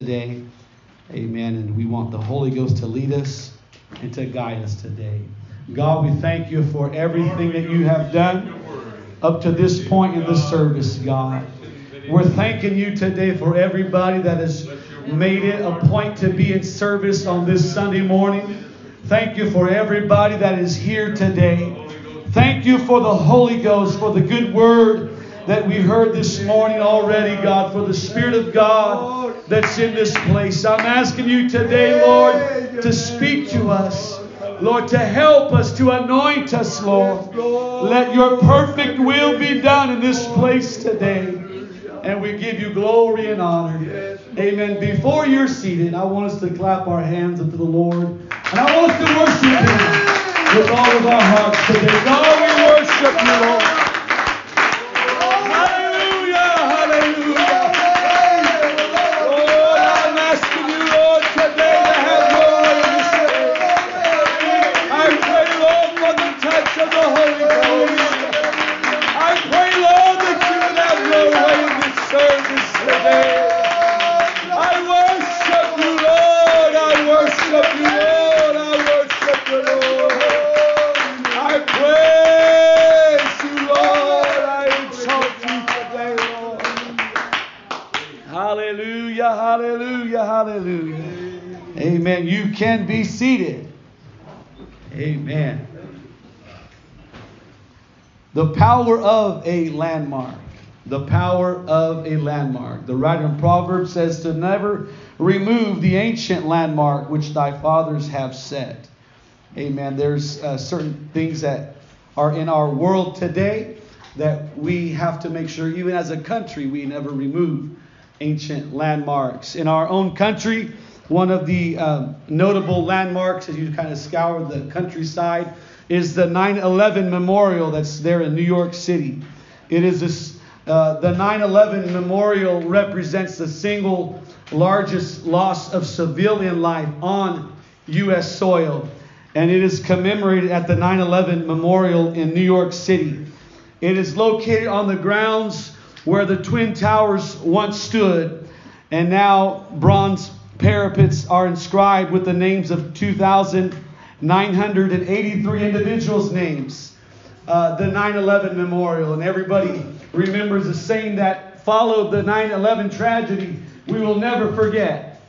today. Amen. And we want the Holy Ghost to lead us and to guide us today. God, we thank you for everything that you have done up to this point in the service, God. We're thanking you today for everybody that has made it a point to be in service on this Sunday morning. Thank you for everybody that is here today. Thank you for the Holy Ghost, for the good word that we heard this morning already, God, for the Spirit of God that's in this place. I'm asking you today, Lord, to speak to us. Lord, to help us, to anoint us, Lord. Let your perfect will be done in this place today. And we give you glory and honor. Amen. Before you're seated, I want us to clap our hands unto the Lord. And I want us to worship Him with all of our hearts today. God, we worship you, Lord. Amen. You can be seated. Amen. The power of a landmark. The power of a landmark. The writer in Proverbs says to never remove the ancient landmark which thy fathers have set. Amen. There's uh, certain things that are in our world today that we have to make sure, even as a country, we never remove ancient landmarks. In our own country, one of the um, notable landmarks, as you kind of scour the countryside, is the 9 11 memorial that's there in New York City. It is this, uh, the 9 11 memorial represents the single largest loss of civilian life on U.S. soil, and it is commemorated at the 9 11 memorial in New York City. It is located on the grounds where the Twin Towers once stood, and now bronze parapets are inscribed with the names of 2,983 individuals' names. Uh, the 9 11 memorial, and everybody remembers the saying that followed the 9 11 tragedy we will never forget.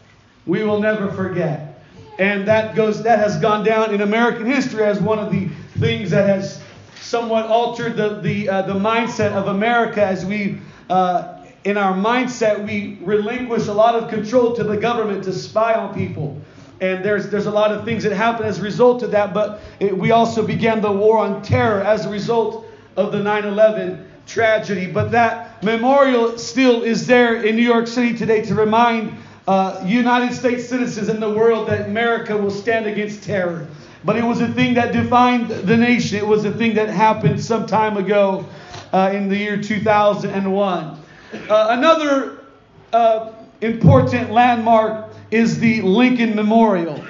We will never forget. And that goes that has gone down in American history as one of the things that has somewhat altered the the uh, the mindset of America as we uh, in our mindset we relinquish a lot of control to the government to spy on people. And there's there's a lot of things that happen as a result of that, but it, we also began the war on terror as a result of the 9/11 tragedy. But that memorial still is there in New York City today to remind uh, United States citizens in the world that America will stand against terror. But it was a thing that defined the nation. It was a thing that happened some time ago uh, in the year 2001. Uh, another uh, important landmark is the Lincoln Memorial.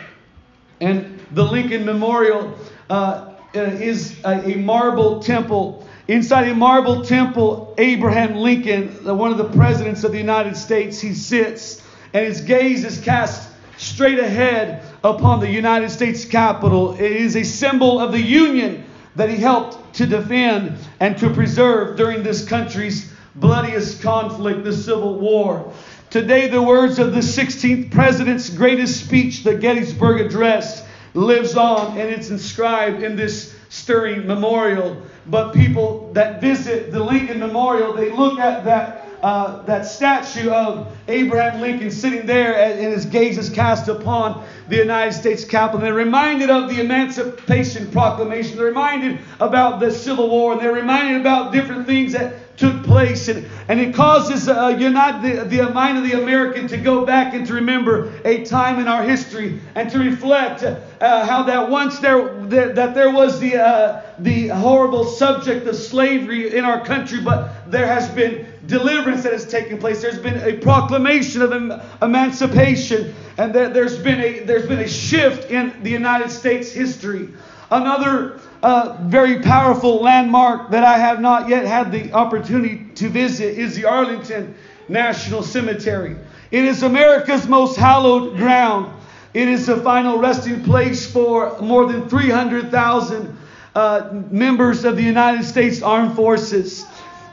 And the Lincoln Memorial uh, is a, a marble temple. Inside a marble temple, Abraham Lincoln, one of the presidents of the United States, he sits and his gaze is cast straight ahead upon the United States Capitol. It is a symbol of the union that he helped to defend and to preserve during this country's bloodiest conflict, the Civil War. Today, the words of the 16th president's greatest speech, the Gettysburg Address, lives on and it's inscribed in this stirring memorial. But people that visit the Lincoln Memorial, they look at that uh, that statue of Abraham Lincoln sitting there and his gaze is cast upon the United States Capitol. And they're reminded of the Emancipation Proclamation. They're reminded about the Civil War. And they're reminded about different things that took place. And, and it causes uh, unite the, the mind of the American to go back and to remember a time in our history and to reflect uh, how that once there that, that there was the uh, the horrible subject of slavery in our country, but there has been deliverance that has taken place. There's been a proclamation of em- emancipation, and that there's been a there's been a shift in the United States history. Another uh, very powerful landmark that I have not yet had the opportunity to visit is the Arlington National Cemetery. It is America's most hallowed ground. It is the final resting place for more than 300,000 uh, members of the United States Armed Forces.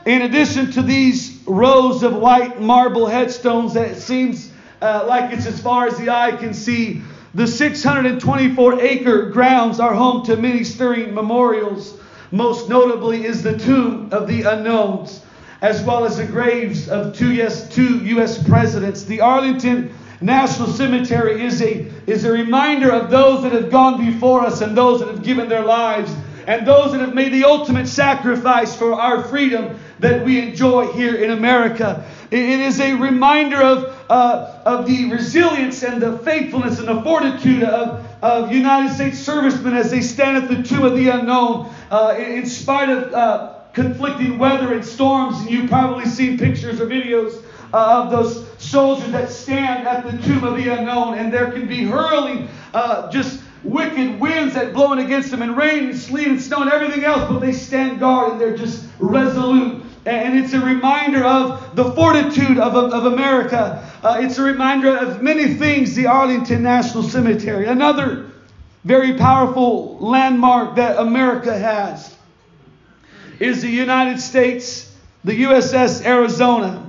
In addition to these rows of white marble headstones that seems uh, like it's as far as the eye can see, the 624 acre grounds are home to many stirring memorials. Most notably is the tomb of the unknowns, as well as the graves of two yes, two U.S. presidents. The Arlington National Cemetery is a, is a reminder of those that have gone before us and those that have given their lives and those that have made the ultimate sacrifice for our freedom that we enjoy here in America. It is a reminder of, uh, of the resilience and the faithfulness and the fortitude of, of United States servicemen as they stand at the tomb of the unknown uh, in spite of uh, conflicting weather and storms. And you've probably seen pictures or videos uh, of those soldiers that stand at the tomb of the unknown, and there can be hurling uh, just wicked winds that blowing against them, and rain and sleet and snow and everything else, but they stand guard and they're just resolute. And it's a reminder of the fortitude of, of, of America. Uh, it's a reminder of many things, the Arlington National Cemetery. Another very powerful landmark that America has is the United States, the USS Arizona.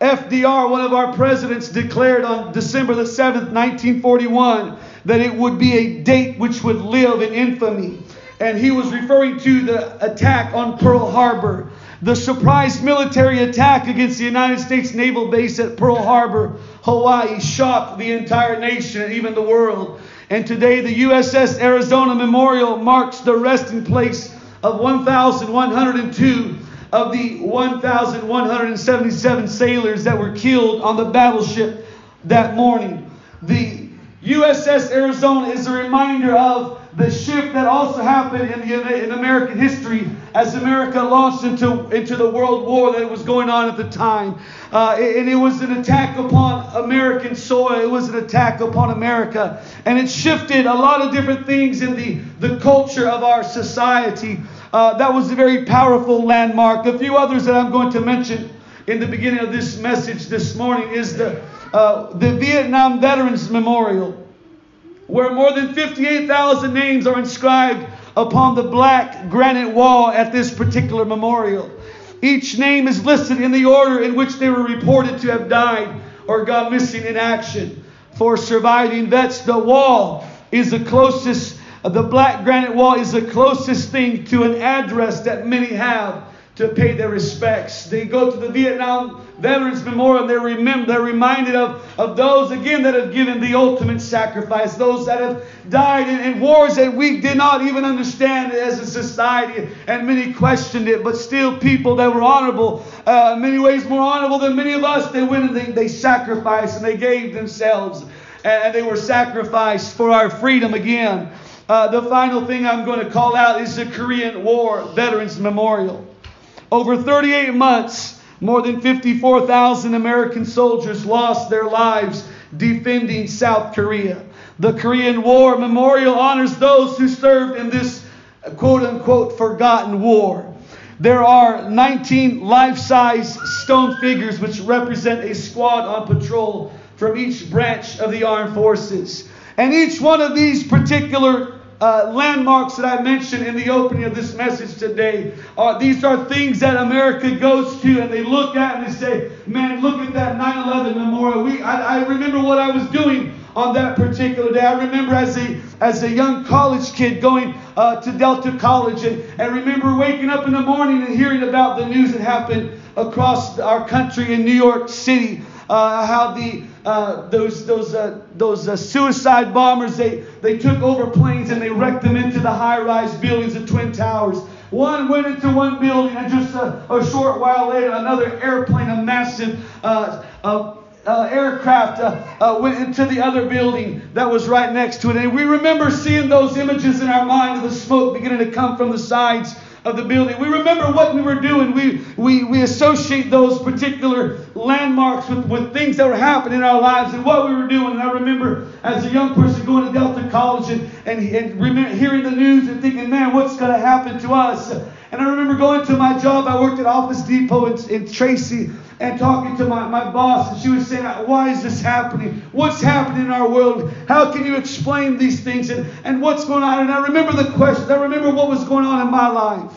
FDR, one of our presidents, declared on December the 7th, 1941, that it would be a date which would live in infamy. And he was referring to the attack on Pearl Harbor, the surprise military attack against the United States naval base at Pearl Harbor, Hawaii, shocked the entire nation, and even the world. And today, the USS Arizona Memorial marks the resting place of 1,102 of the 1,177 sailors that were killed on the battleship that morning. The USS Arizona is a reminder of the shift that also happened in, the, in American history as America launched into, into the world war that was going on at the time. Uh, and it was an attack upon American soil, it was an attack upon America. And it shifted a lot of different things in the, the culture of our society. Uh, that was a very powerful landmark. A few others that I'm going to mention in the beginning of this message this morning is the, uh, the Vietnam Veterans Memorial, where more than 58,000 names are inscribed upon the black granite wall at this particular memorial. Each name is listed in the order in which they were reported to have died or gone missing in action. For surviving vets, the wall is the closest the black granite wall is the closest thing to an address that many have to pay their respects. They go to the Vietnam Veterans Memorial and they're, they're reminded of, of those, again, that have given the ultimate sacrifice, those that have died in, in wars that we did not even understand as a society, and many questioned it, but still people that were honorable, uh, in many ways more honorable than many of us, they went and they, they sacrificed and they gave themselves, and they were sacrificed for our freedom again. Uh, the final thing I'm going to call out is the Korean War Veterans Memorial. Over 38 months, more than 54,000 American soldiers lost their lives defending South Korea. The Korean War Memorial honors those who served in this quote unquote forgotten war. There are 19 life size stone figures which represent a squad on patrol from each branch of the armed forces. And each one of these particular uh, landmarks that I mentioned in the opening of this message today. are these are things that America goes to and they look at and they say, man, look at that 9 11 memorial. We, I, I remember what I was doing on that particular day. I remember as a as a young college kid going uh, to Delta College and, and remember waking up in the morning and hearing about the news that happened across our country in New York City uh, how the uh, those those uh, those uh, suicide bombers they they took over planes and they wrecked them into the high-rise buildings of twin towers. One went into one building, and just a, a short while later, another airplane, a massive uh, uh, aircraft, went into the other building that was right next to it. And we remember seeing those images in our mind of the smoke beginning to come from the sides of the building. We remember what we were doing. We, we, we associate those particular landmarks with, with things that were happening in our lives and what we were doing. And I remember as a young person going to Delta College and, and, and remember hearing the news and thinking, man, what's going to happen to us? And I remember going to my job. I worked at Office Depot in, in Tracy. And talking to my, my boss, and she was saying, Why is this happening? What's happening in our world? How can you explain these things? And, and what's going on? And I remember the questions. I remember what was going on in my life.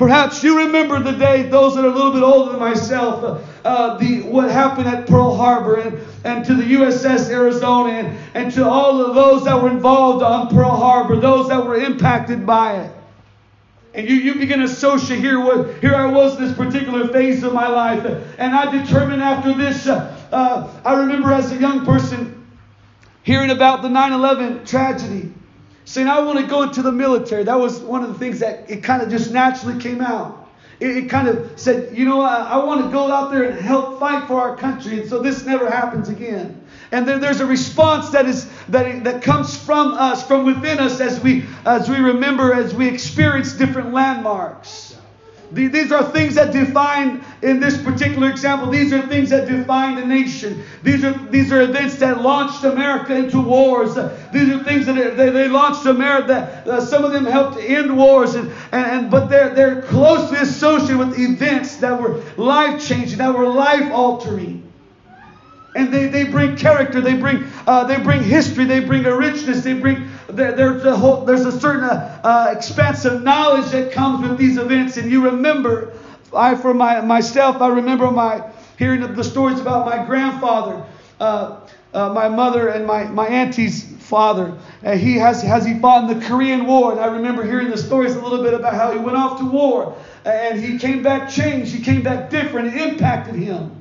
Perhaps you remember the day, those that are a little bit older than myself, uh, uh, the, what happened at Pearl Harbor and, and to the USS Arizona and, and to all of those that were involved on Pearl Harbor, those that were impacted by it. And you, you begin to associate here what here I was in this particular phase of my life. And I determined after this, uh, uh, I remember as a young person hearing about the 9-11 tragedy, saying I want to go into the military. That was one of the things that it kind of just naturally came out. It, it kind of said, you know, I, I want to go out there and help fight for our country. And so this never happens again. And there, there's a response that is that, that comes from us, from within us, as we as we remember, as we experience different landmarks. These are things that define, in this particular example, these are things that define a nation. These are, these are events that launched America into wars. These are things that they, they launched America. Uh, some of them helped end wars, and, and, and, but they're, they're closely associated with events that were life changing, that were life altering and they, they bring character they bring uh, they bring history they bring a richness they bring there, there's a whole there's a certain uh, uh, expansive knowledge that comes with these events. And you remember i for my myself i remember my hearing the stories about my grandfather uh, uh, my mother and my, my auntie's father. And he has has he fought in the korean war? And i remember hearing the stories a little bit about how he went off to war. And he came back changed he came back different it impacted him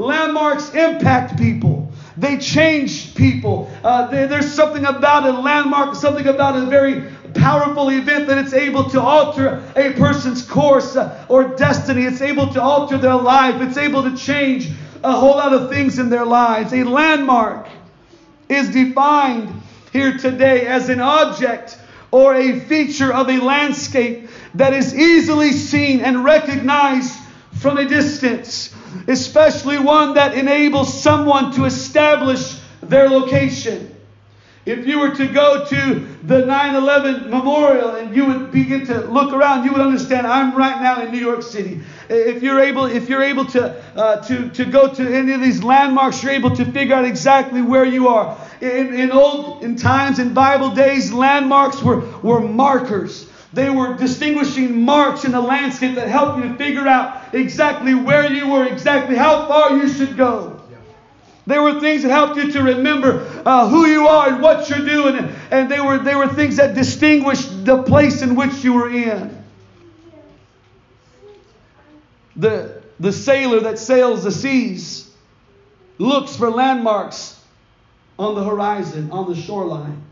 Landmarks impact people. They change people. Uh, they, there's something about a landmark, something about a very powerful event that it's able to alter a person's course uh, or destiny. It's able to alter their life. It's able to change a whole lot of things in their lives. A landmark is defined here today as an object or a feature of a landscape that is easily seen and recognized from a distance especially one that enables someone to establish their location. If you were to go to the 9 11 memorial and you would begin to look around, you would understand I'm right now in New York City. If you're able, if you're able to, uh, to, to go to any of these landmarks, you're able to figure out exactly where you are. In, in old in times, in Bible days, landmarks were, were markers. They were distinguishing marks in the landscape that helped you to figure out exactly where you were, exactly how far you should go. There were things that helped you to remember uh, who you are and what you're doing, and they were, they were things that distinguished the place in which you were in. The, the sailor that sails the seas looks for landmarks on the horizon, on the shoreline.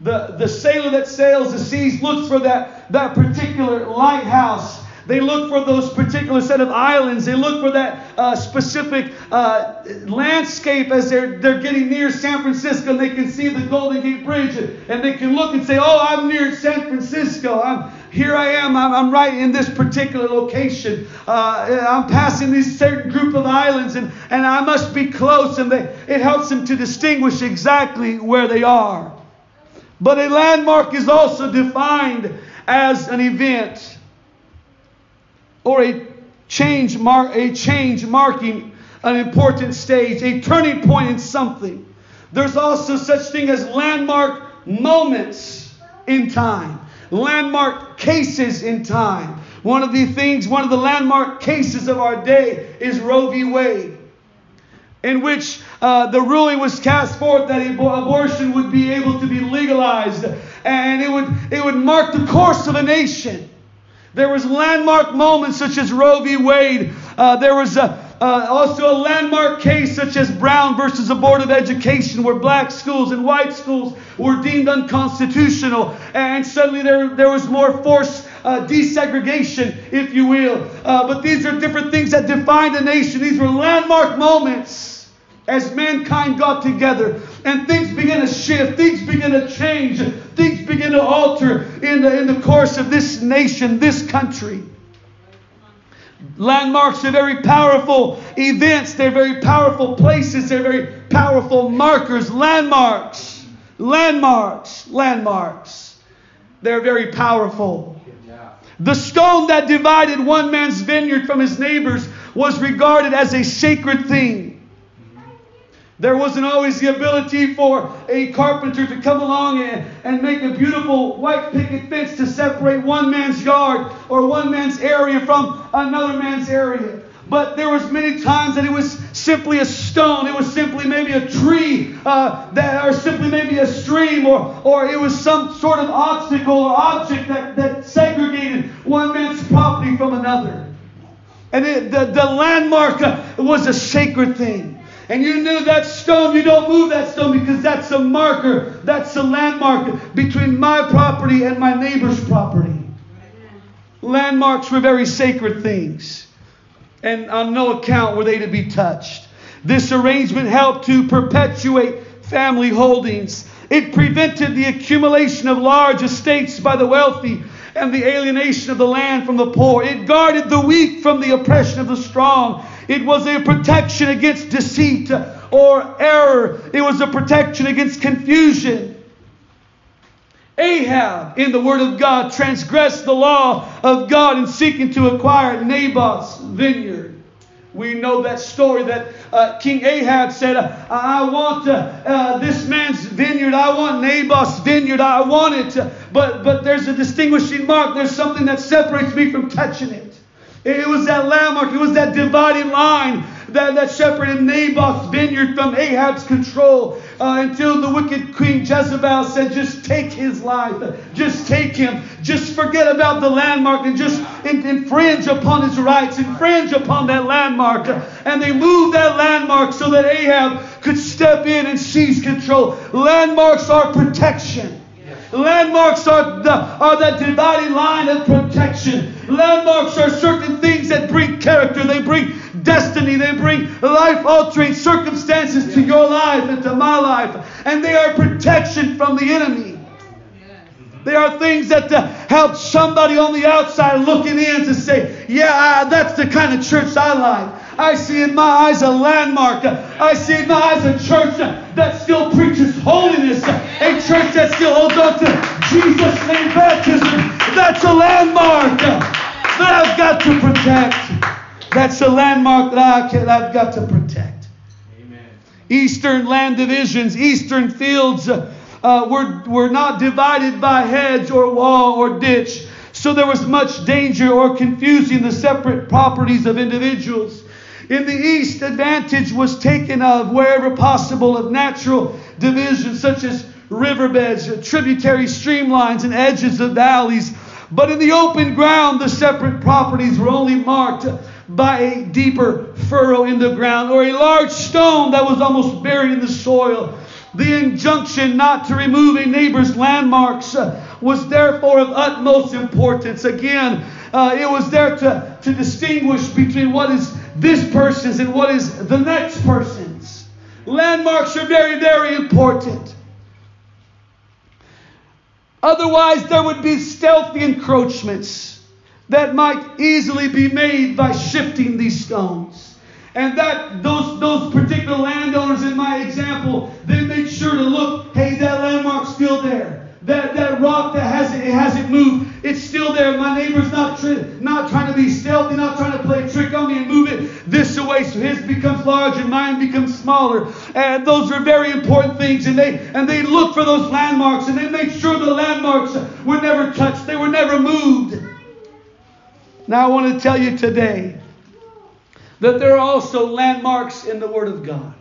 The, the sailor that sails the seas looks for that, that particular lighthouse. They look for those particular set of islands. They look for that uh, specific uh, landscape as they're, they're getting near San Francisco and they can see the Golden Gate Bridge and they can look and say, Oh, I'm near San Francisco. I'm, here I am. I'm, I'm right in this particular location. Uh, I'm passing this certain group of islands and, and I must be close. And they, it helps them to distinguish exactly where they are. But a landmark is also defined as an event or a change, mar- a change marking an important stage, a turning point in something. There's also such thing as landmark moments in time, landmark cases in time. One of the things, one of the landmark cases of our day is Roe v. Wade in which uh, the ruling was cast forth that abortion would be able to be legalized and it would, it would mark the course of a nation. There was landmark moments such as Roe v. Wade. Uh, there was a, uh, also a landmark case such as Brown versus the Board of Education, where black schools and white schools were deemed unconstitutional, and suddenly there, there was more forced uh, desegregation, if you will. Uh, but these are different things that defined a nation. These were landmark moments as mankind got together and things began to shift, things began to change, things began to alter in the, in the course of this nation, this country. Landmarks are very powerful events, they're very powerful places, they're very powerful markers. Landmarks, landmarks, landmarks. They're very powerful. The stone that divided one man's vineyard from his neighbor's was regarded as a sacred thing. There wasn't always the ability for a carpenter to come along and, and make a beautiful white picket fence to separate one man's yard or one man's area from another man's area. But there was many times that it was simply a stone. It was simply maybe a tree, uh, that, or simply maybe a stream, or, or it was some sort of obstacle or object that, that segregated one man's property from another. And it, the, the landmark uh, was a sacred thing. And you knew that stone, you don't move that stone because that's a marker, that's a landmark between my property and my neighbor's property. Landmarks were very sacred things, and on no account were they to be touched. This arrangement helped to perpetuate family holdings. It prevented the accumulation of large estates by the wealthy and the alienation of the land from the poor. It guarded the weak from the oppression of the strong. It was a protection against deceit or error. It was a protection against confusion. Ahab, in the Word of God, transgressed the law of God in seeking to acquire Naboth's vineyard. We know that story that uh, King Ahab said, I want uh, uh, this man's vineyard. I want Naboth's vineyard. I want it. But, but there's a distinguishing mark. There's something that separates me from touching it. It was that landmark, it was that dividing line that, that separated Naboth's vineyard from Ahab's control uh, until the wicked Queen Jezebel said, Just take his life, just take him, just forget about the landmark and just infringe upon his rights, infringe upon that landmark. And they moved that landmark so that Ahab could step in and seize control. Landmarks are protection. Landmarks are, the, are that dividing line of protection. Landmarks are certain things that bring character, they bring destiny, they bring life altering circumstances to your life and to my life. And they are protection from the enemy. They are things that uh, help somebody on the outside looking in to say, yeah, I, that's the kind of church I like. I see in my eyes a landmark. I see in my eyes a church that still preaches holiness, a church that still holds on to Jesus' name baptism. That's a landmark that I've got to protect. That's a landmark that I can, I've got to protect. Amen. Eastern land divisions, eastern fields uh, were, were not divided by hedge or wall or ditch. So there was much danger or confusing the separate properties of individuals. In the east, advantage was taken of wherever possible of natural divisions such as riverbeds, tributary streamlines, and edges of valleys. But in the open ground, the separate properties were only marked by a deeper furrow in the ground or a large stone that was almost buried in the soil. The injunction not to remove a neighbor's landmarks was therefore of utmost importance. Again, uh, it was there to, to distinguish between what is this person's and what is the next person's. Landmarks are very, very important. Otherwise, there would be stealthy encroachments that might easily be made by shifting these stones. And that those those particular landowners in my example, they made sure to look, hey, that landmark's still there. That, that rock that hasn't, it hasn't moved, it's still there. My neighbor's not, tri- not trying to be stealthy, not trying to play a trick on me and move it this away so his becomes large and mine becomes smaller. And those are very important things. And they, and they look for those landmarks and they make sure the landmarks were never touched, they were never moved. Now, I want to tell you today that there are also landmarks in the Word of God.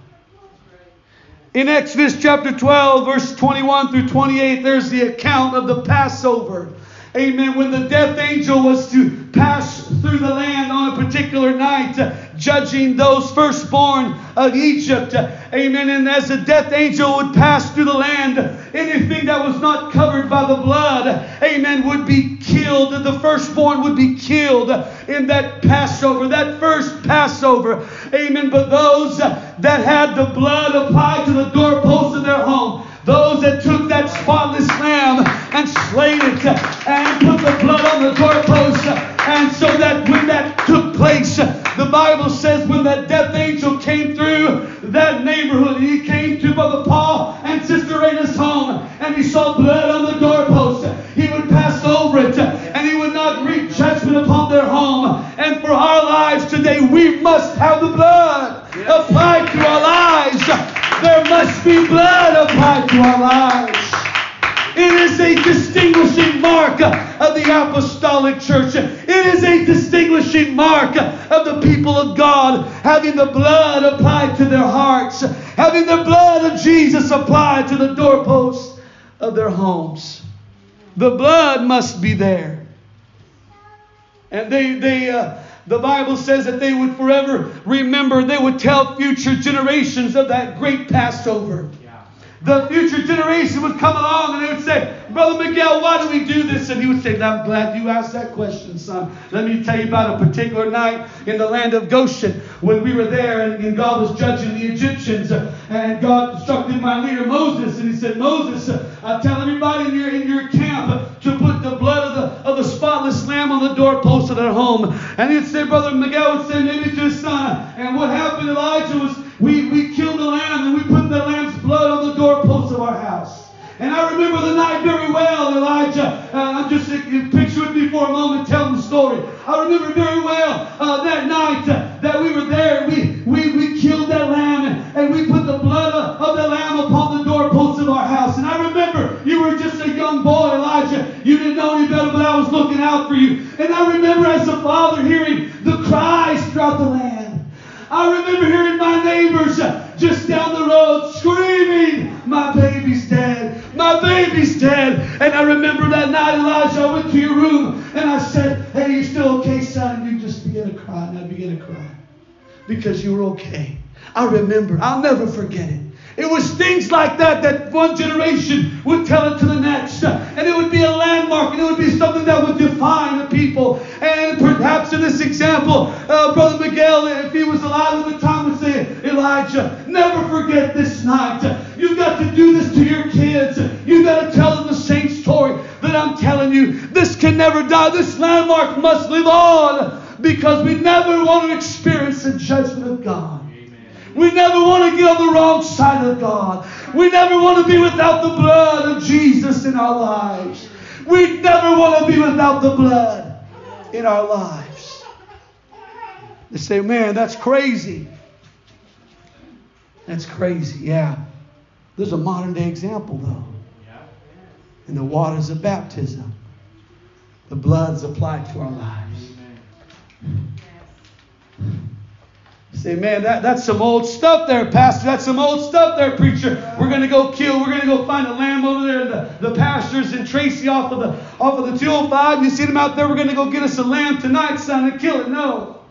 In Exodus chapter 12, verse 21 through 28, there's the account of the Passover. Amen. When the death angel was to pass through the land on a particular night, uh, judging those firstborn of Egypt. Amen. And as the death angel would pass through the land, anything that was not covered by the blood, amen, would be killed. The firstborn would be killed in that Passover, that first Passover. Amen. But those that had the blood applied to the doorposts of their home, those that took that spotless lamb and slayed it and put the blood on the doorpost. And so that when that took place, the Bible says when that death angel came through that neighborhood, he came to Brother Paul and Sister Rita's home, and he saw blood on the doorpost. He would pass over it, and he would not wreak judgment upon their home. And for our lives today, we must have the blood applied to our lives. It is a distinguishing mark of the apostolic church. It is a distinguishing mark of the people of God having the blood applied to their hearts, having the blood of Jesus applied to the doorposts of their homes. The blood must be there. And they, they, uh, the Bible says that they would forever remember, they would tell future generations of that great Passover the future generation would come along and they would say, Brother Miguel, why do we do this? And he would say, I'm glad you asked that question, son. Let me tell you about a particular night in the land of Goshen when we were there and, and God was judging the Egyptians. and God instructed my leader Moses, and he said, Moses, uh, tell everybody in your, in your camp to put the blood of the, of the spotless lamb on the doorpost of their home. And he'd say, Brother Miguel would say, maybe to remember. I'll never forget it. It was things like that that one generation say, man, that's crazy. That's crazy, yeah. There's a modern day example, though. In the waters of baptism, the blood's applied to our lives. Say, man, that, that's some old stuff there, Pastor. That's some old stuff there, preacher. We're going to go kill. We're going to go find a lamb over there. The, the pastures in Tracy off of the off of the 205. You see them out there. We're going to go get us a lamb tonight, son, and kill it. No.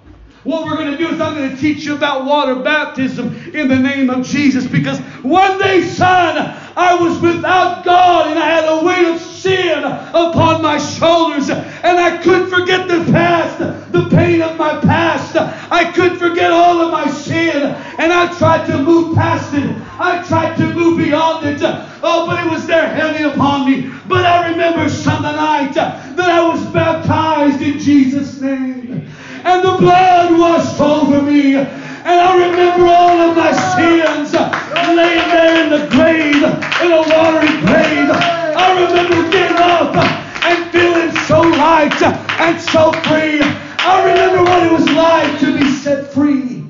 What we're going to do is I'm going to teach you about water baptism in the name of Jesus because one day, son, I was without God and I had a weight of sin upon my shoulders and I couldn't forget the past, the pain of my past. I couldn't forget all of my sin and I tried to move past it. I tried to move beyond it. Oh, but it was there heavy upon me. But I remember Sunday night that I was baptized in Jesus' name and the blood washed over me. And I remember all of my sins laying there in the grave, in a watery grave. I remember getting up and feeling so light and so free. I remember what it was like to be set free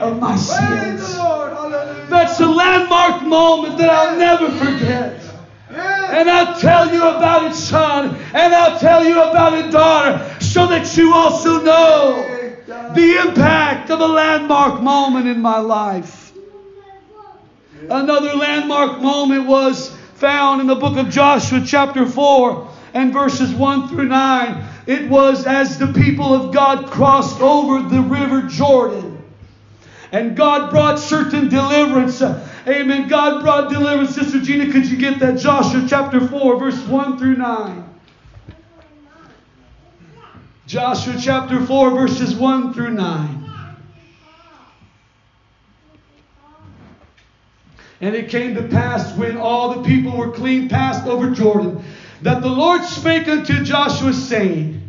of my sins. That's a landmark moment that I'll never forget. And I'll tell you about it, son. And I'll tell you about it, daughter so that you also know the impact of a landmark moment in my life. Another landmark moment was found in the book of Joshua, chapter 4, and verses 1 through 9. It was as the people of God crossed over the river Jordan. And God brought certain deliverance. Amen. God brought deliverance. Sister Gina, could you get that? Joshua chapter 4, verse 1 through 9. Joshua chapter 4, verses 1 through 9. And it came to pass when all the people were clean passed over Jordan, that the Lord spake unto Joshua, saying,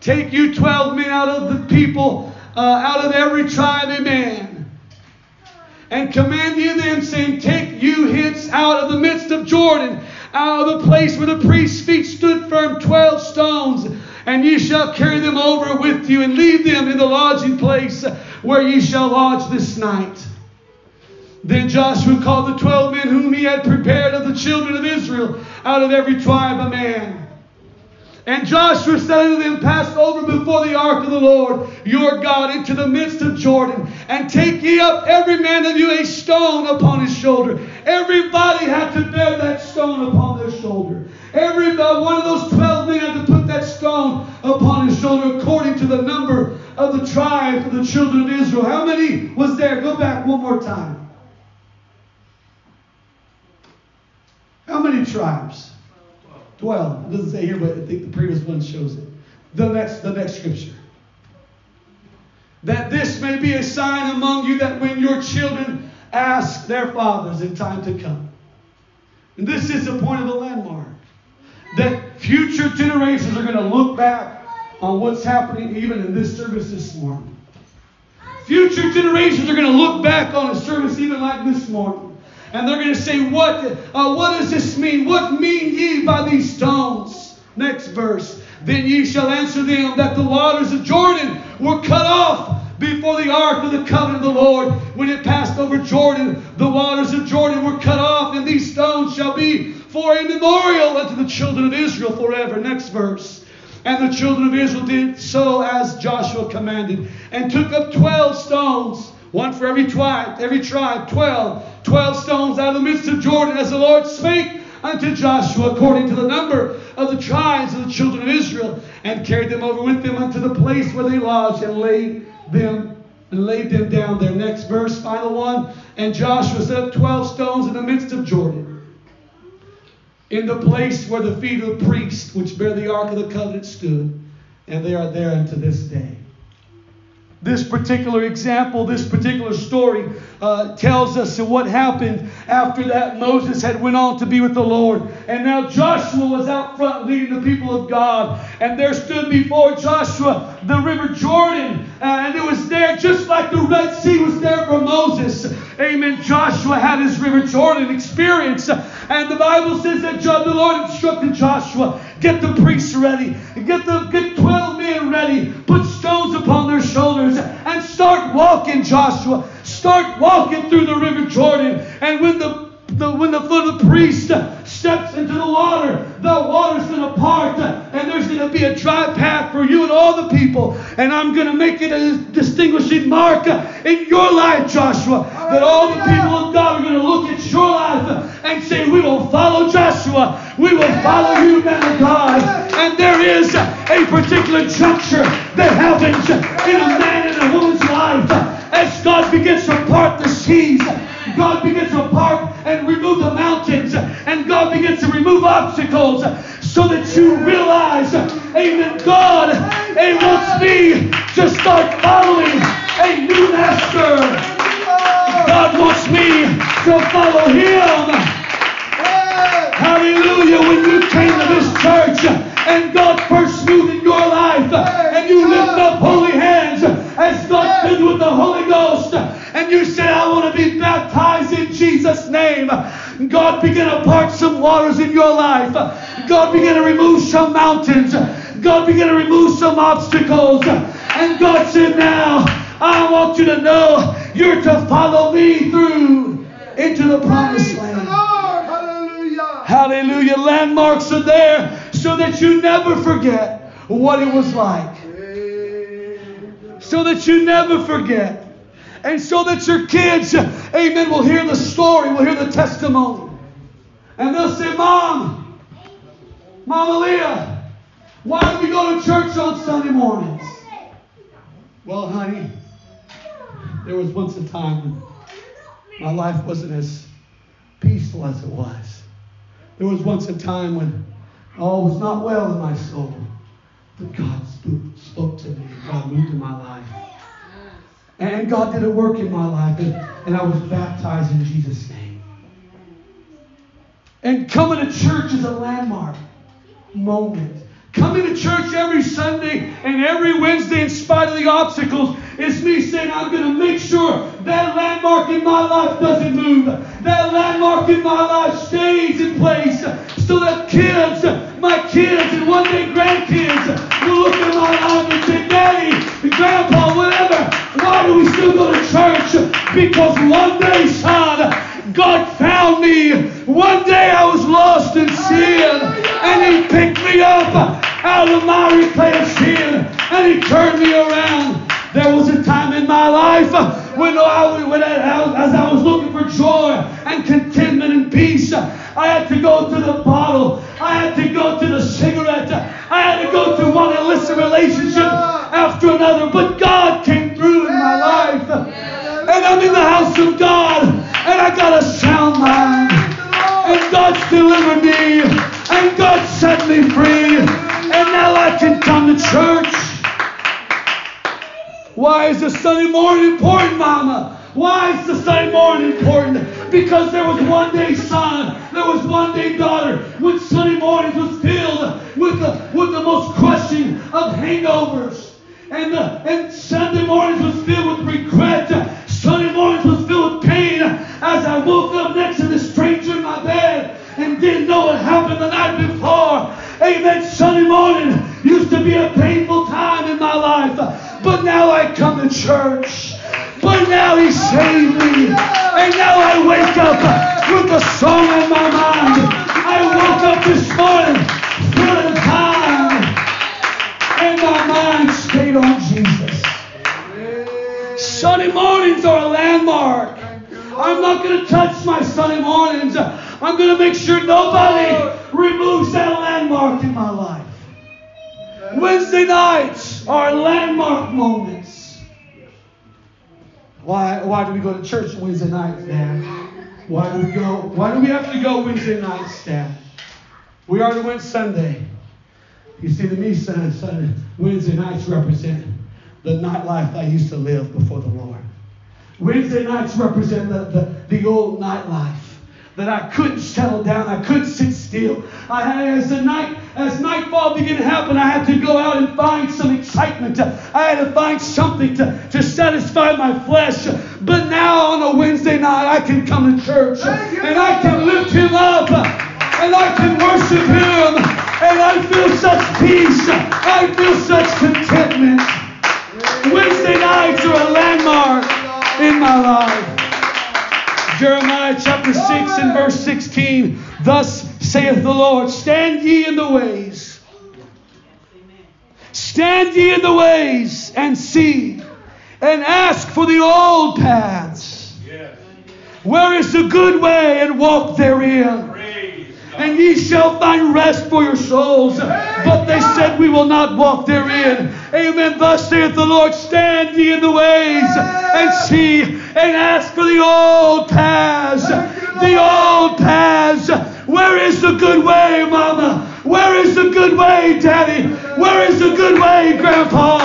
Take you twelve men out of the people, uh, out of every tribe a man, and command you them, saying, Take you hence out of the midst of Jordan, out of the place where the priest's feet stood firm, twelve stones and ye shall carry them over with you and leave them in the lodging place where ye shall lodge this night. Then Joshua called the twelve men whom he had prepared of the children of Israel out of every tribe a man. And Joshua said unto them, Pass over before the ark of the Lord your God into the midst of Jordan, and take ye up every man of you a stone upon his shoulder. Everybody had to bear that stone upon their shoulder. Every uh, one of those twelve men had to put that stone upon his shoulder according to the number of the tribes of the children of Israel. How many was there? Go back one more time. How many tribes? Twelve. It doesn't say here, but I think the previous one shows it. The next, the next scripture. That this may be a sign among you that when your children ask their fathers in time to come. And this is the point of the landmark. That future generations are going to look back on what's happening even in this service this morning. Future generations are going to look back on a service even like this morning. And they're going to say, what, uh, what does this mean? What mean ye by these stones? Next verse. Then ye shall answer them that the waters of Jordan were cut off before the ark of the covenant of the Lord. When it passed over Jordan, the waters of Jordan were cut off, and these stones shall be for a memorial unto the children of Israel forever. Next verse. And the children of Israel did so as Joshua commanded, and took up twelve stones, one for every tribe, every tribe, twelve stones out of the midst of Jordan, as the Lord spake unto Joshua, according to the number of the tribes of the children of Israel, and carried them over with them unto the place where they lodged, and laid them and laid them down there. Next verse, final one. And Joshua set up 12 stones in the midst of Jordan, in the place where the feet of the priests, which bear the ark of the covenant, stood, and they are there unto this day. This particular example, this particular story uh, tells us what happened after that Moses had went on to be with the Lord. And now Joshua was out front leading the people of God. And there stood before Joshua the river Jordan. Uh, and it was there just like the Red Sea was there for Moses. Amen. Joshua had his river Jordan experience. And the Bible says that the Lord instructed Joshua, get the priests ready, get the get 12 men ready, put stones upon their shoulders, and start walking, Joshua. Start walking through the river Jordan. And when the, the when the foot of the priest steps into the water, the water's going to part, and there's going to be a dry path for you and all the people. And I'm going to make it a distinguishing mark in your life, Joshua, that all the people of God are going to look at your life and say, We will follow Joshua. We will follow you, man of God. And there is a particular juncture that happens in a man and a woman's life as God begins to part the seas. God begins to part and remove the mountains, and God begins to remove obstacles so that you realize, amen, God he wants me to start following a new master. God wants me to follow him. Hallelujah. When you came to this church and God first moved in your life and you lift up holy hands as God filled with the Holy Ghost and you said, I want to be baptized in Jesus' name. God began to part some waters in your life. God began to remove some mountains. God began to remove some obstacles. And God said, Now I want you to know you're to follow me through into the promised land. Hallelujah. Hallelujah. Landmarks are there so that you never forget what it was like. So that you never forget and so that your kids, amen, will hear the story, will hear the testimony. And they'll say, Mom, Mama Leah, why do we go to church on Sunday mornings? Well, honey, there was once a time when my life wasn't as peaceful as it was. There was once a time when all was not well in my soul. But God spoke to me. God moved in my life. And God did a work in my life, and, and I was baptized in Jesus' name. And coming to church is a landmark moment. Coming to church every Sunday and every Wednesday, in spite of the obstacles, it's me saying, I'm going to make sure that landmark in my life doesn't move. That landmark in my life stays in place so that kids, my kids, and one day grandkids will look at my life and say, Daddy, Grandpa, whatever, why do we still go to church? Because one day, son, God found me. One day I was lost in sin, and He picked me up out of my miry of sin, and He turned me around. There was a time in my life uh, when, I, when I, as I was looking for joy and contentment and peace, uh, I had to go to the bottle. I had to go to the cigarette. I had to go to one illicit relationship after another. But God came through in my life. Uh, and I'm in the house of God. And I got a sound mind. And God's delivered me. And God set me free. And now I can come to church. Why is the Sunday morning important, Mama? Why is the Sunday morning important? Because there was one day son, there was one day daughter, when Sunday mornings was filled with the, with the most crushing of hangovers. And, the, and Sunday mornings was filled with regret. Sunday mornings was filled with pain as I woke up next to the stranger in my bed and didn't know what happened the night before. Amen. Sunday morning used to be a painful time in my life. But now I come to church. But now He saved me. And now I wake up with a song in my mind. I woke up this morning full of time. And my mind stayed on Jesus. Sunday mornings are a landmark. I'm not going to touch my Sunday mornings. I'm going to make sure nobody removes that landmark in my life. Wednesday nights are landmark moments. Why, why do we go to church Wednesday nights, Dad? Why do we go? Why do we have to go Wednesday nights, Dad? We already went Sunday. You see, to me, Sunday, Wednesday nights represent the nightlife I used to live before the Lord. Wednesday nights represent the, the, the old nightlife that I couldn't settle down. I couldn't sit still. I as the night, as nightfall began to happen, I had to go out and find some excitement. I had to find something to, to satisfy my flesh. But now on a Wednesday night, I can come to church and I can lift Him up and I can worship Him and I feel such peace. 16. Thus saith the Lord, Stand ye in the ways. Stand ye in the ways and see, and ask for the old paths. Where is the good way, and walk therein and ye shall find rest for your souls. But they said, We will not walk therein. Amen. Thus saith the Lord, Stand ye in the ways and see and ask for the old paths. The old paths. Where is the good way, Mama? Where is the good way, Daddy? Where is the good way, Grandpa?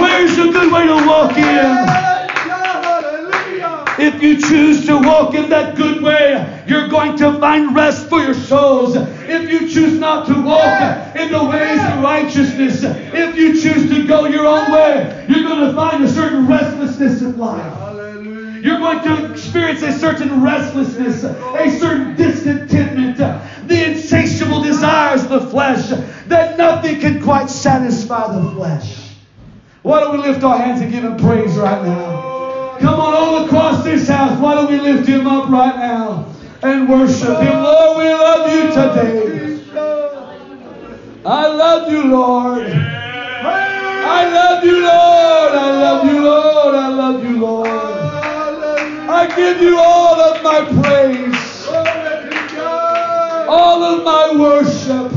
Where is the good way to walk in? If you choose to walk in that good way, you're going to find rest for your souls. If you choose not to walk in the ways of righteousness, if you choose to go your own way, you're going to find a certain restlessness in life. You're going to experience a certain restlessness, a certain discontentment, the insatiable desires of the flesh that nothing can quite satisfy the flesh. Why don't we lift our hands and give him praise right now? Come on, all across this house, why don't we lift him up right now and worship him? Lord, we love you today. I love you, Lord. I love you, Lord. I love you, Lord. I love you, Lord. I give you all of my praise, all of my worship.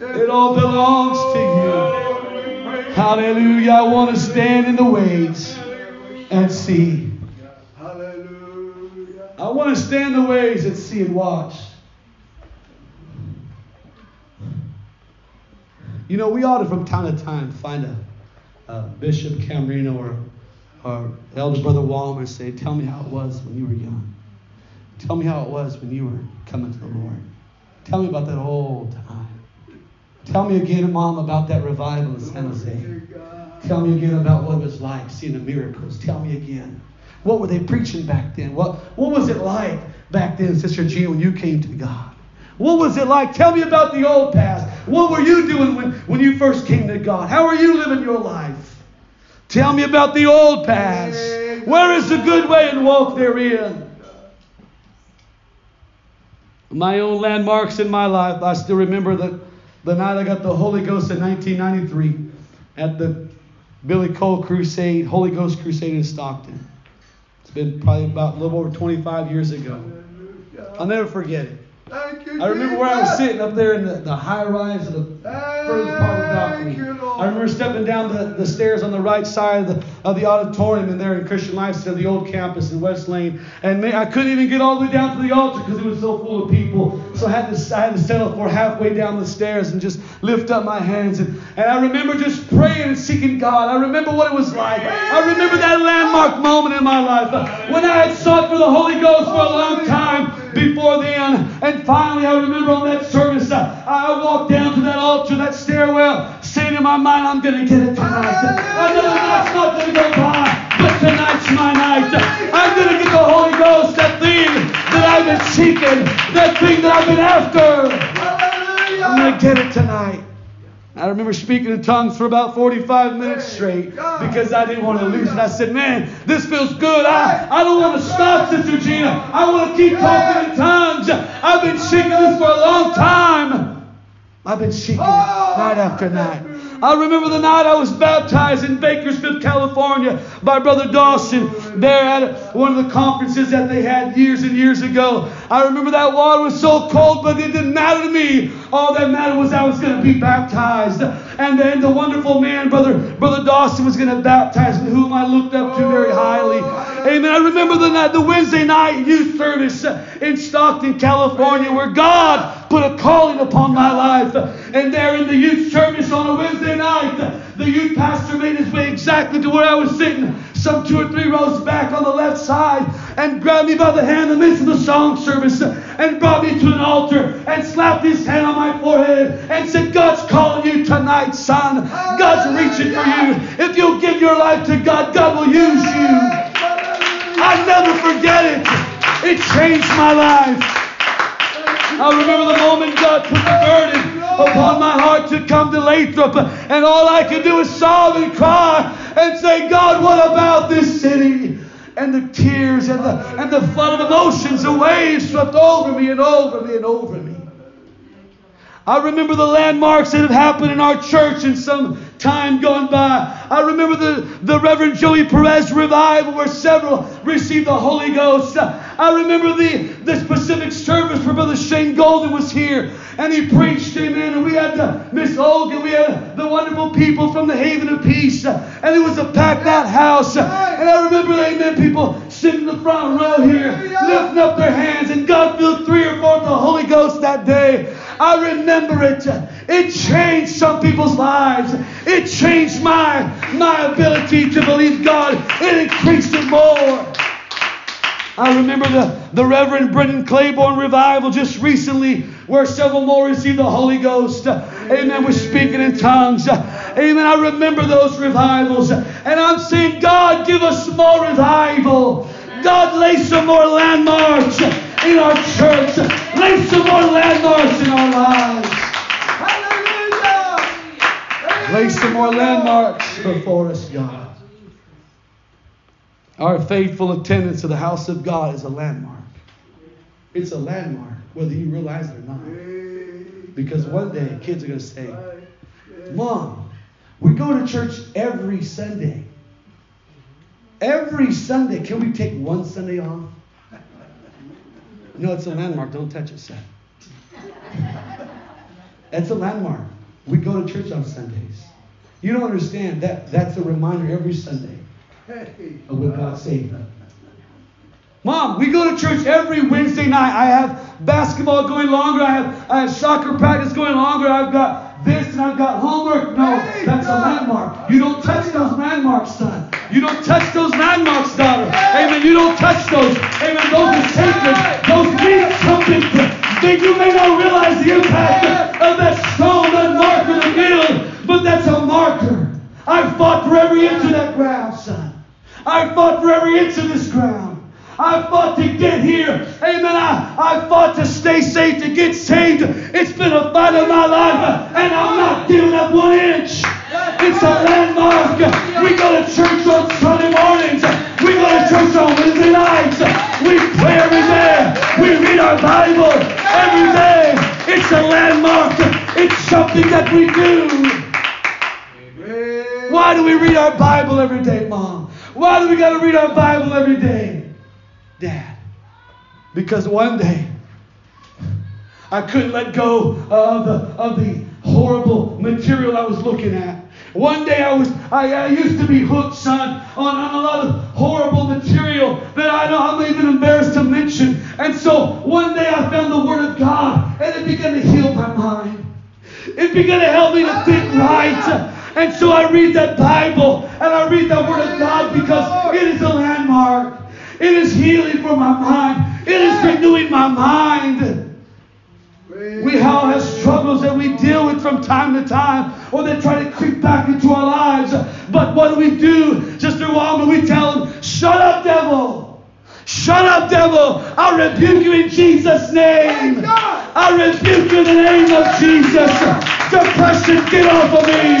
It all belongs to you. Hallelujah. I want to stand in the ways and see. Hallelujah. I want to stand the ways and see and watch. You know, we ought to from time to time find a, a Bishop Camarena or, or Elder Brother and say, Tell me how it was when you were young. Tell me how it was when you were coming to the Lord. Tell me about that old time. Tell me again, Mom, about that revival in San Jose. Tell me again about what it was like seeing the miracles. Tell me again. What were they preaching back then? What, what was it like back then, Sister Jean, when you came to God? What was it like? Tell me about the old past. What were you doing when, when you first came to God? How are you living your life? Tell me about the old past. Where is the good way and walk therein? My own landmarks in my life. I still remember the, the night I got the Holy Ghost in 1993 at the Billy Cole Crusade, Holy Ghost Crusade in Stockton. It's been probably about a little over 25 years ago. I'll never forget it. I remember where I was sitting up there in the, the high rise of the furthest part of the balcony. I remember stepping down the, the stairs on the right side of the, of the auditorium and there in Christian Life Center, the old campus in West Lane. And man, I couldn't even get all the way down to the altar because it was so full of people. So I had to, I had to settle for halfway down the stairs and just lift up my hands. And, and I remember just praying and seeking God. I remember what it was like. I remember that landmark moment in my life uh, when I had sought for the Holy Ghost for a long time before then. And finally, I remember on that service, I, I walked down to that altar, that stairwell, saying in my mind, I'm going to get it tonight. I know night's not going to go by, but tonight's my night. I'm going to get the Holy Ghost, that thing that I've been seeking, that thing that I've been after. I'm going to get it tonight. I remember speaking in tongues for about 45 minutes straight because I didn't want to lose it. I said, Man, this feels good. I, I don't want to stop, Sister Gina. I want to keep talking in tongues. I've been seeking this for a long time. I've been seeking it oh, night after night. I remember the night I was baptized in Bakersfield, California by Brother Dawson there at one of the conferences that they had years and years ago. I remember that water was so cold, but it didn't matter to me. All that mattered was I was going to be baptized. And then the wonderful man, Brother, Brother Dawson, was going to baptize me, whom I looked up to very highly. Amen. I remember the night, the Wednesday night youth service in Stockton, California, where God put a calling upon my life. And there in the youth service on a Wednesday night, the youth pastor made his way exactly to where I was sitting, some two or three rows back on the left side, and grabbed me by the hand in the midst of the song service and brought me to an altar and slapped his hand on my forehead and said, God's calling you tonight, son. God's reaching for you. If you'll give your life to God, God will use you. I'll never forget it. It changed my life. I remember the moment God put the burden upon my heart to come to Lathrop, and all I could do is sob and cry and say, God, what about this city? And the tears and the, and the flood of emotions, the waves swept over me and over me and over me. I remember the landmarks that had happened in our church in some time gone by. I remember the, the Reverend Joey Perez revival where several received the Holy Ghost. I remember the, the specific service where Brother Shane Golden was here and he preached, amen. And we had the, Miss Olga, we had the wonderful people from the Haven of Peace. And it was a packed out house. And I remember, amen, people sitting in the front row here, lifting up their hands, and God filled three or four with the Holy Ghost that day. I remember it. It changed some people's lives. It changed my, my ability to believe God. It increased it more. I remember the, the Reverend Brendan Claiborne revival just recently where several more received the Holy Ghost. Amen. We're speaking in tongues. Amen. I remember those revivals. And I'm saying, God, give us more revival. God, lay some more landmarks in our church. Lay some more landmarks in our lives. Hallelujah. Lay some more landmarks before us, God. Our faithful attendance to the house of God is a landmark. It's a landmark, whether you realize it or not. Because one day kids are going to say, Mom, we go to church every Sunday. Every Sunday. Can we take one Sunday off? No, it's a landmark. Don't touch it, son. That's a landmark. We go to church on Sundays. You don't understand that that's a reminder every Sunday of what God saved. Mom, we go to church every Wednesday night. I have basketball going longer. I have, I have soccer practice going longer. I've got this and I've got homework. No, that's a landmark. You don't touch those landmarks, son. You don't touch those landmarks, daughter. Amen. You don't touch those. Amen. Those are sacred. Those mean something. Think you may not realize the impact of that stone, that marker, the field, but that's a marker. I fought for every inch of that ground, son. I fought for every inch of this ground. I fought to get here. Amen. I, I fought to stay safe, to get saved. It's been a fight of my life, and I'm not giving up one inch. It's a landmark. We go to church on Sunday mornings. We go to church on Wednesday nights. We pray every day. We read our Bible every day. It's a landmark. It's something that we do. Why do we read our Bible every day, Mom? Why do we got to read our Bible every day? Dad. Because one day I couldn't let go of the, of the horrible material I was looking at. One day I was, I, I, used to be hooked, son, on, on a lot of horrible material that I know I'm even embarrassed to mention. And so one day I found the Word of God, and it began to heal my mind. It began to help me to think right. And so I read that Bible, and I read that Word of God because it is a landmark. It is healing for my mind. It is renewing my mind. We all have struggles that we deal with from time to time, or they try to creep back into our lives. But what do we do? Sister Walma, we tell them, shut up, devil. Shut up, devil. I rebuke you in Jesus' name. I rebuke you in the name of Jesus. Depression, get off of me.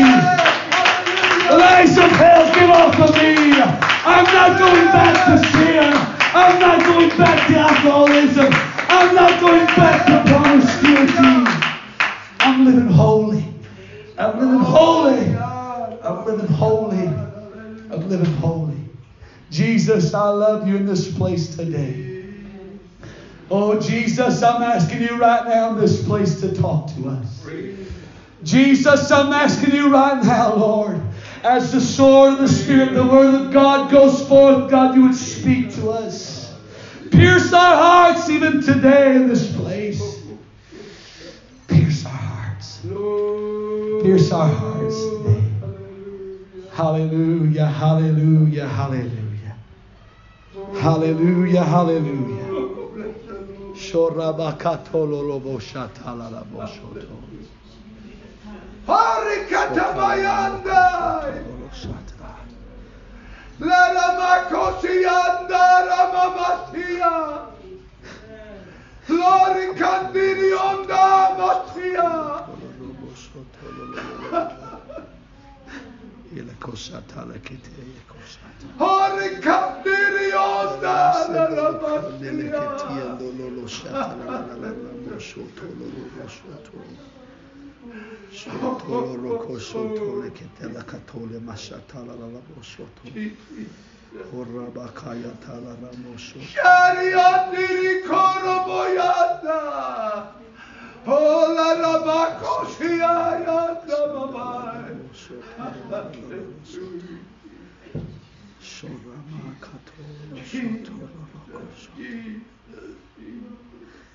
Lies of hell, get off of me. I'm not going back to sin. I'm not going back to alcoholism. I'm not going back to promiscuity. I'm living holy. I'm living holy. I'm living holy. I'm living holy. Jesus, I love you in this place today. Oh, Jesus, I'm asking you right now in this place to talk to us. Jesus, I'm asking you right now, Lord, as the sword of the Spirit, the word of God goes forth, God, you would speak to us. Pierce our hearts even today in this place. Pierce our hearts. Pierce our hearts today. Hallelujah, hallelujah, hallelujah. Hallelujah, hallelujah. Harikatamayanda. Lara makosiyanda ramamasia. Lori kandiri onda masia. Hari kandiri onda ramamasia. Sotolo roko sotole ketela katole mashatala la la bosoto. Horra bakaya tala la moso. Şeriatleri korumuyanda. Olara bak koşuya yanda baba. Sorama katolo sotolo roko sotolo.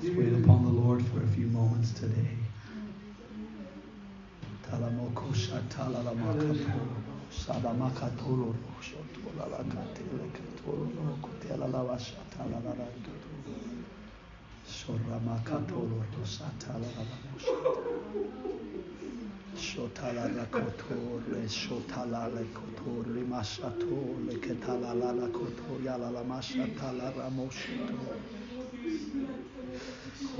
Let's wait upon the Lord for a few moments today. სადამაკათოლო შოთოლა ვაკათელე ქათოლო ქუთელა ლავაშა თალალა შორამაკათოლო სათალა ლავაშა შოთალა რაკოთორე შოთალა რაკოთორე მასათოლე ქეთალა რაკოთორე ალალა მასათალა რამოშიტო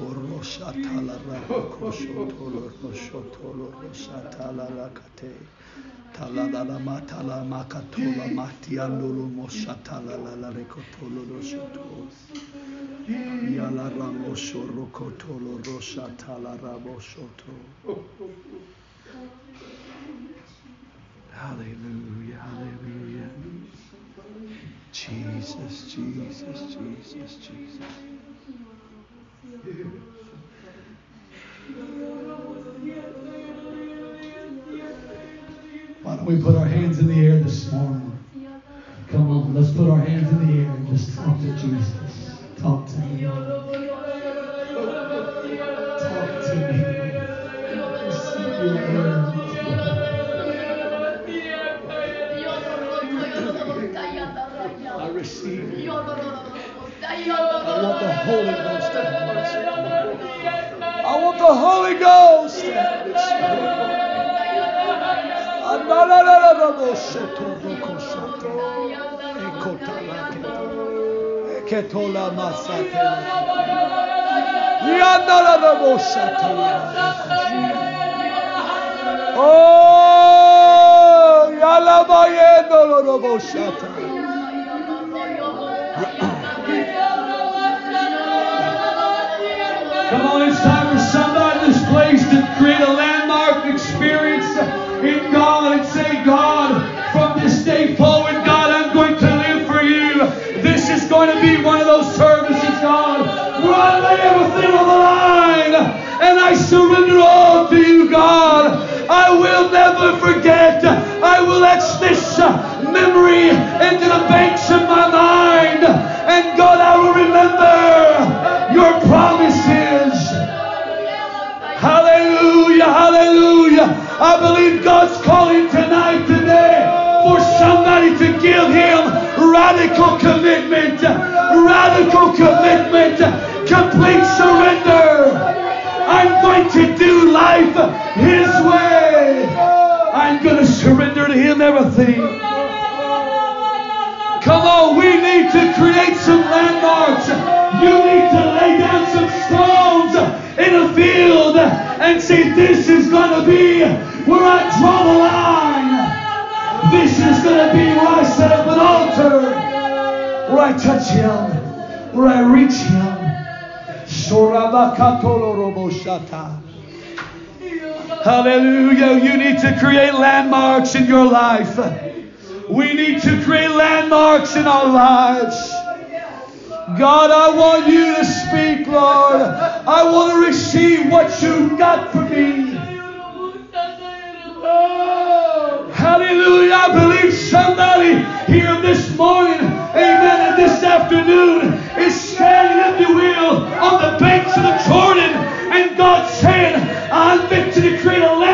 ორო შათალა რაკოშოთოლო შოთოლო შათალა რაკათე Hallelujah, hallelujah. Jesus, Jesus, Jesus, Jesus. Why don't we put our hands in the air this morning? Come on, let's put our hands in the air and just talk to Jesus. Talk to me. Talk to me. I receive. I want the Holy Ghost to have mercy. I want the Holy Ghost to have mercy. کتولا مساتلا یاندالا رو بوشتلا او یالا بایه دولو رو بوشتلا Hallelujah. You need to create landmarks in your life. We need to create landmarks in our lives. God, I want you to speak, Lord. I want to receive what you've got for treat a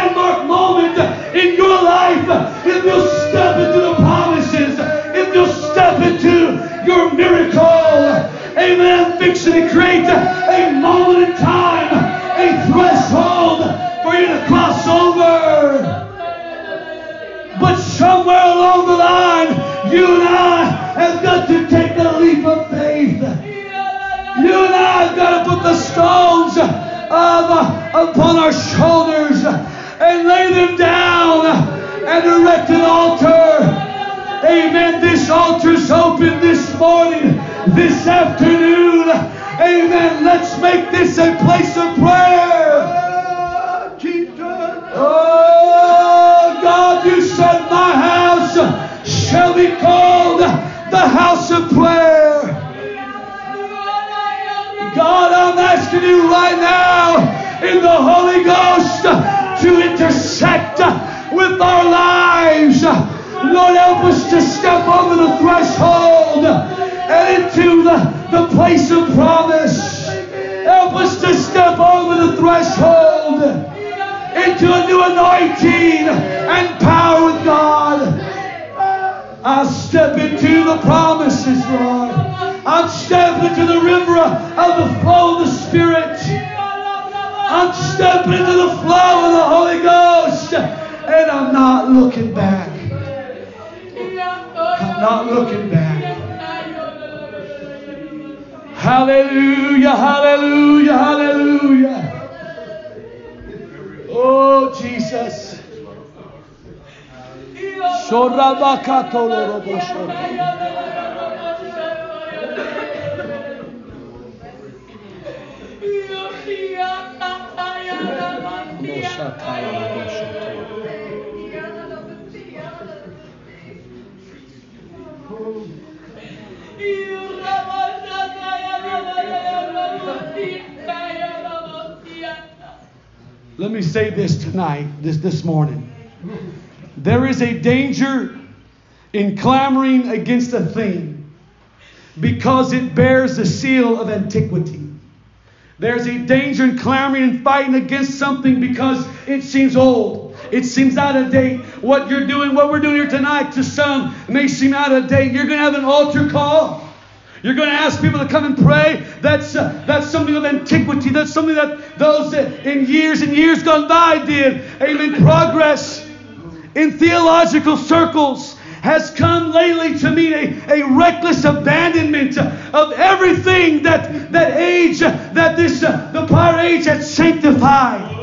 Let me say this tonight, this this morning. There is a danger in clamoring against a thing because it bears the seal of antiquity. There's a danger in clamoring and fighting against something because it seems old. It seems out of date. What you're doing, what we're doing here tonight, to some may seem out of date. You're going to have an altar call. You're going to ask people to come and pray. That's, uh, that's something of antiquity. That's something that those that in years and years gone by did. Amen. Progress in theological circles has come lately to mean a, a reckless abandonment of everything that, that age, that this, uh, the prior age had sanctified.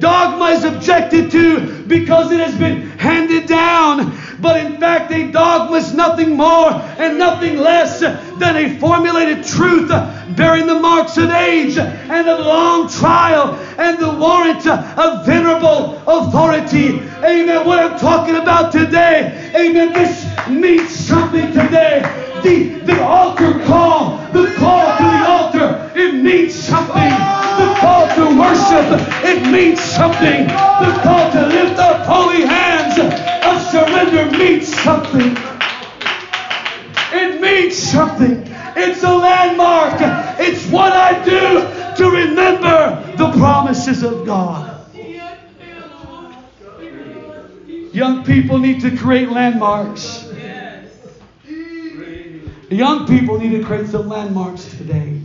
Dogma is objected to because it has been handed down. But in fact, a dogma is nothing more and nothing less than a formulated truth bearing the marks of age and of long trial and the warrant of venerable authority. Amen. What I'm talking about today, amen, this means something today. The, altar call, the call to the altar, it means something. The call to worship, it means something. The call to lift up holy hands of surrender means something. It means something. It's a landmark. It's what I do to remember the promises of God. Young people need to create landmarks. Young people need to create some landmarks today.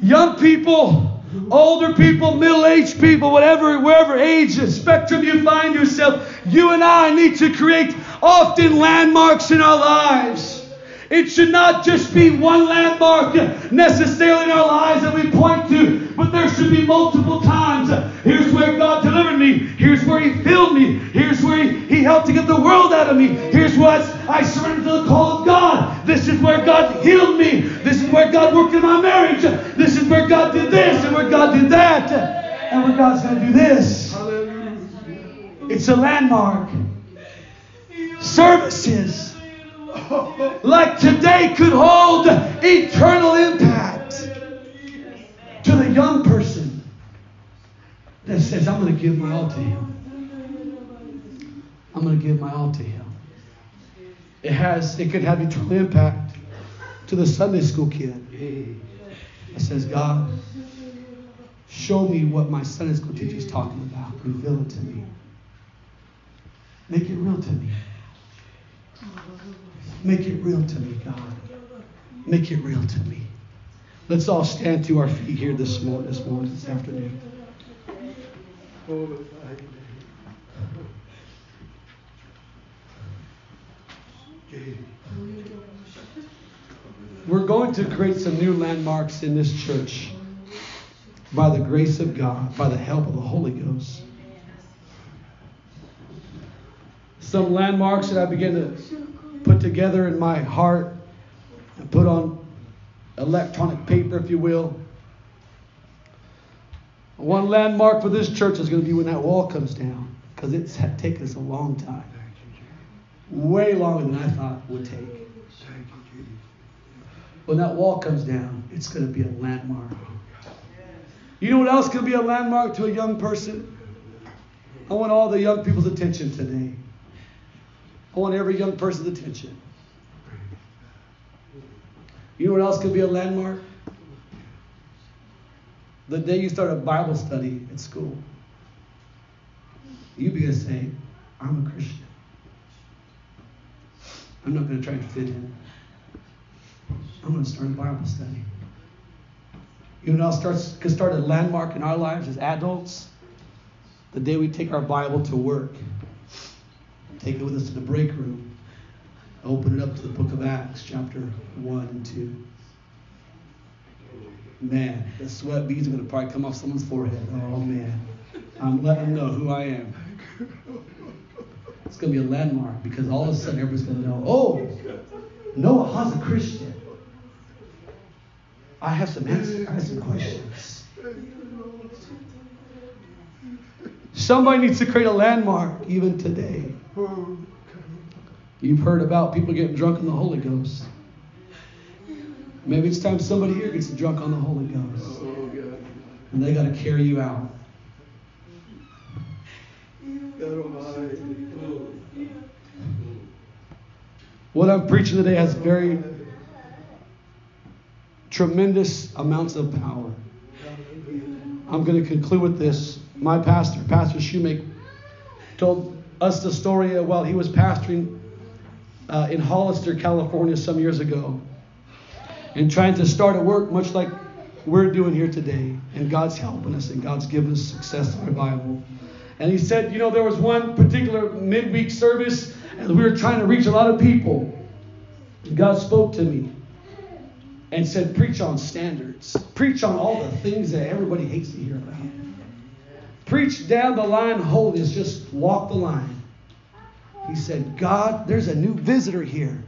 Young people, older people, middle aged people, whatever, wherever age spectrum you find yourself, you and I need to create often landmarks in our lives. It should not just be one landmark necessarily in our lives that we point to, but there should be multiple times. Here's where God delivered me. Here's where He filled me. Here's where He, he helped to get the world out of me. Here's where I surrendered to the call of God. This is where God healed me. This is where God worked in my marriage. This is where God did this and where God did that. And where God's going to do this. It's a landmark. Services like today could hold eternal impact to the young person that says, I'm going to give my all to Him. I'm going to give my all to Him. It has, it could have eternal impact to the Sunday school kid that says, God, show me what my Sunday school teacher is talking about. Reveal it to me. Make it real to me. Make it real to me, God. Make it real to me. Let's all stand to our feet here this morning, this morning, this afternoon. We're going to create some new landmarks in this church by the grace of God, by the help of the Holy Ghost. Some landmarks that I begin to put together in my heart and put on electronic paper, if you will. One landmark for this church is going to be when that wall comes down, because it's taken us a long time. Way longer than I thought it would take. When that wall comes down, it's going to be a landmark. You know what else can be a landmark to a young person? I want all the young people's attention today. Want every young person's attention. You know what else could be a landmark? The day you start a Bible study at school. You begin to say, I'm a Christian. I'm not going to try and fit in. I'm going to start a Bible study. You know what else starts, could start a landmark in our lives as adults? The day we take our Bible to work. Take it with us to the break room. Open it up to the book of Acts, chapter 1 and 2. Man, the sweat beads are going to probably come off someone's forehead. Oh, man. I'm letting them know who I am. It's going to be a landmark because all of a sudden everybody's going to know oh, Noah Ha's a Christian. I have some answers. I have some questions. Somebody needs to create a landmark even today. You've heard about people getting drunk on the Holy Ghost. Maybe it's time somebody here gets drunk on the Holy Ghost. And they got to carry you out. What I'm preaching today has very tremendous amounts of power. I'm going to conclude with this. My pastor, Pastor Shoemake, told us the story while he was pastoring uh, in Hollister, California, some years ago, and trying to start a work much like we're doing here today. And God's helping us, and God's given us success and revival. And he said, you know, there was one particular midweek service, and we were trying to reach a lot of people. God spoke to me and said, Preach on standards. Preach on all the things that everybody hates to hear about. Preach down the line holiness. Just walk the line. He said, God, there's a new visitor here.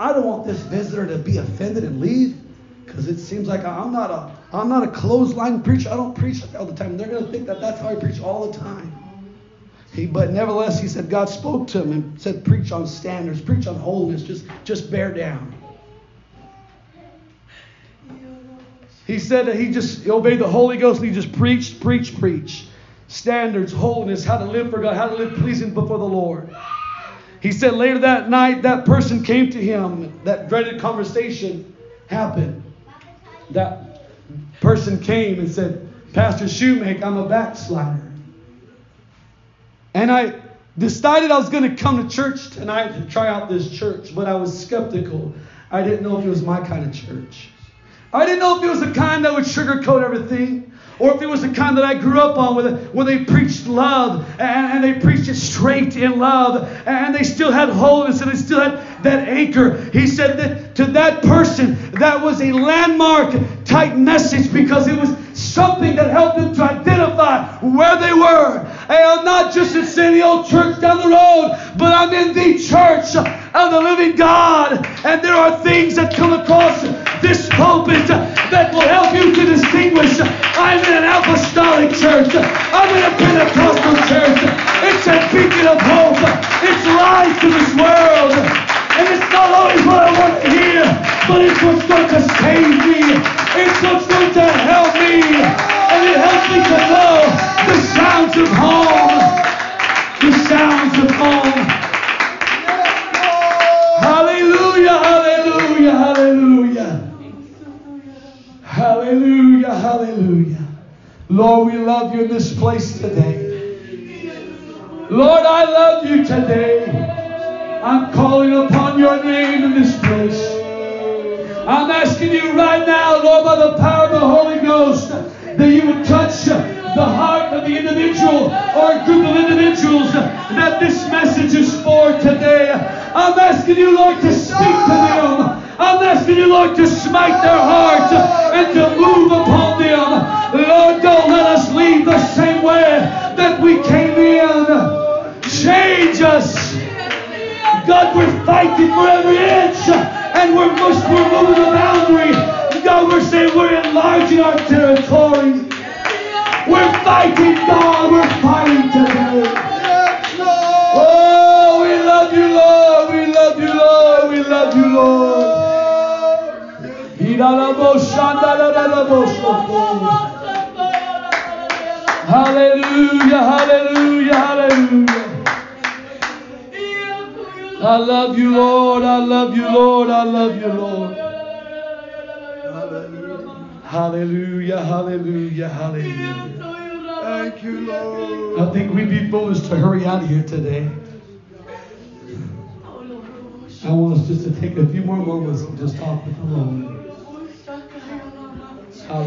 I don't want this visitor to be offended and leave because it seems like I'm not a I'm not a clothesline preacher. I don't preach all the time. They're going to think that that's how I preach all the time. He, but nevertheless, he said God spoke to him and said, preach on standards, preach on holiness, just just bear down. He said that he just obeyed the Holy Ghost and he just preached, preached, preached. Standards, holiness, how to live for God, how to live pleasing before the Lord. He said later that night, that person came to him. That dreaded conversation happened. That person came and said, Pastor Shoemake, I'm a backslider. And I decided I was going to come to church tonight and try out this church, but I was skeptical. I didn't know if it was my kind of church. I didn't know if it was the kind that would sugarcoat everything. Or if it was the kind that I grew up on where, where they preached love and, and, they preached it straight in love and they still had holiness and they still had that anchor. He said that to that person, that was a landmark type message because it was something that helped them to identify where they were. And I'm not just in City Old Church down the road, but I'm in the church of the living God. And there are things that come across this pulpit that will help you to distinguish. I'm in an apostolic church. I'm in a what's going to save me.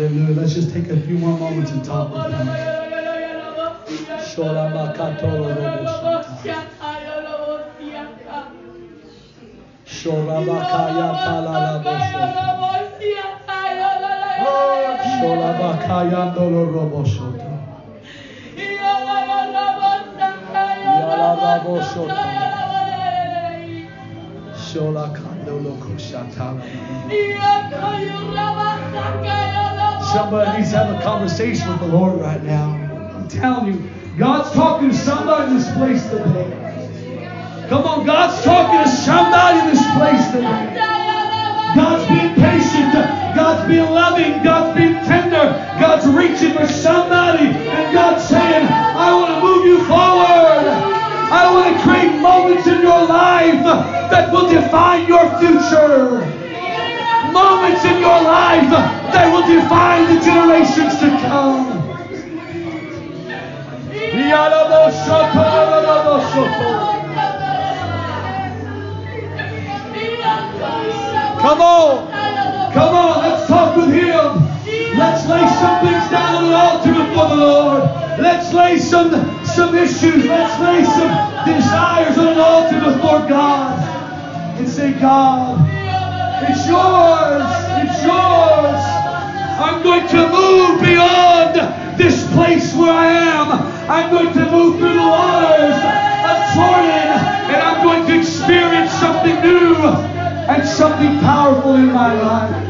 Hallelujah. Let's just take a few more moments and talk with Him. Shorabakaya talaraboshoto. Shorabakaya doloroboshoto. Somebody needs to have a conversation with the Lord right now. I'm telling you, God's talking to somebody in this place today. Come on, God's talking to somebody in this place today. God's being patient. God's being loving. God's being tender. God's reaching for somebody. And God's saying, I want to move you forward. I want to create moments in your life that will define your future. Moments in your life that will define the generations to come. Come on. Come on, let's talk with him. Let's lay some things down on the altar before the Lord. Let's lay some, some issues. Let's lay some desires on an altar before God. And say, God, it's yours. It's yours. I'm going to move beyond this place where I am. I'm going to move through the waters of Jordan and I'm going to experience something new and something powerful in my life.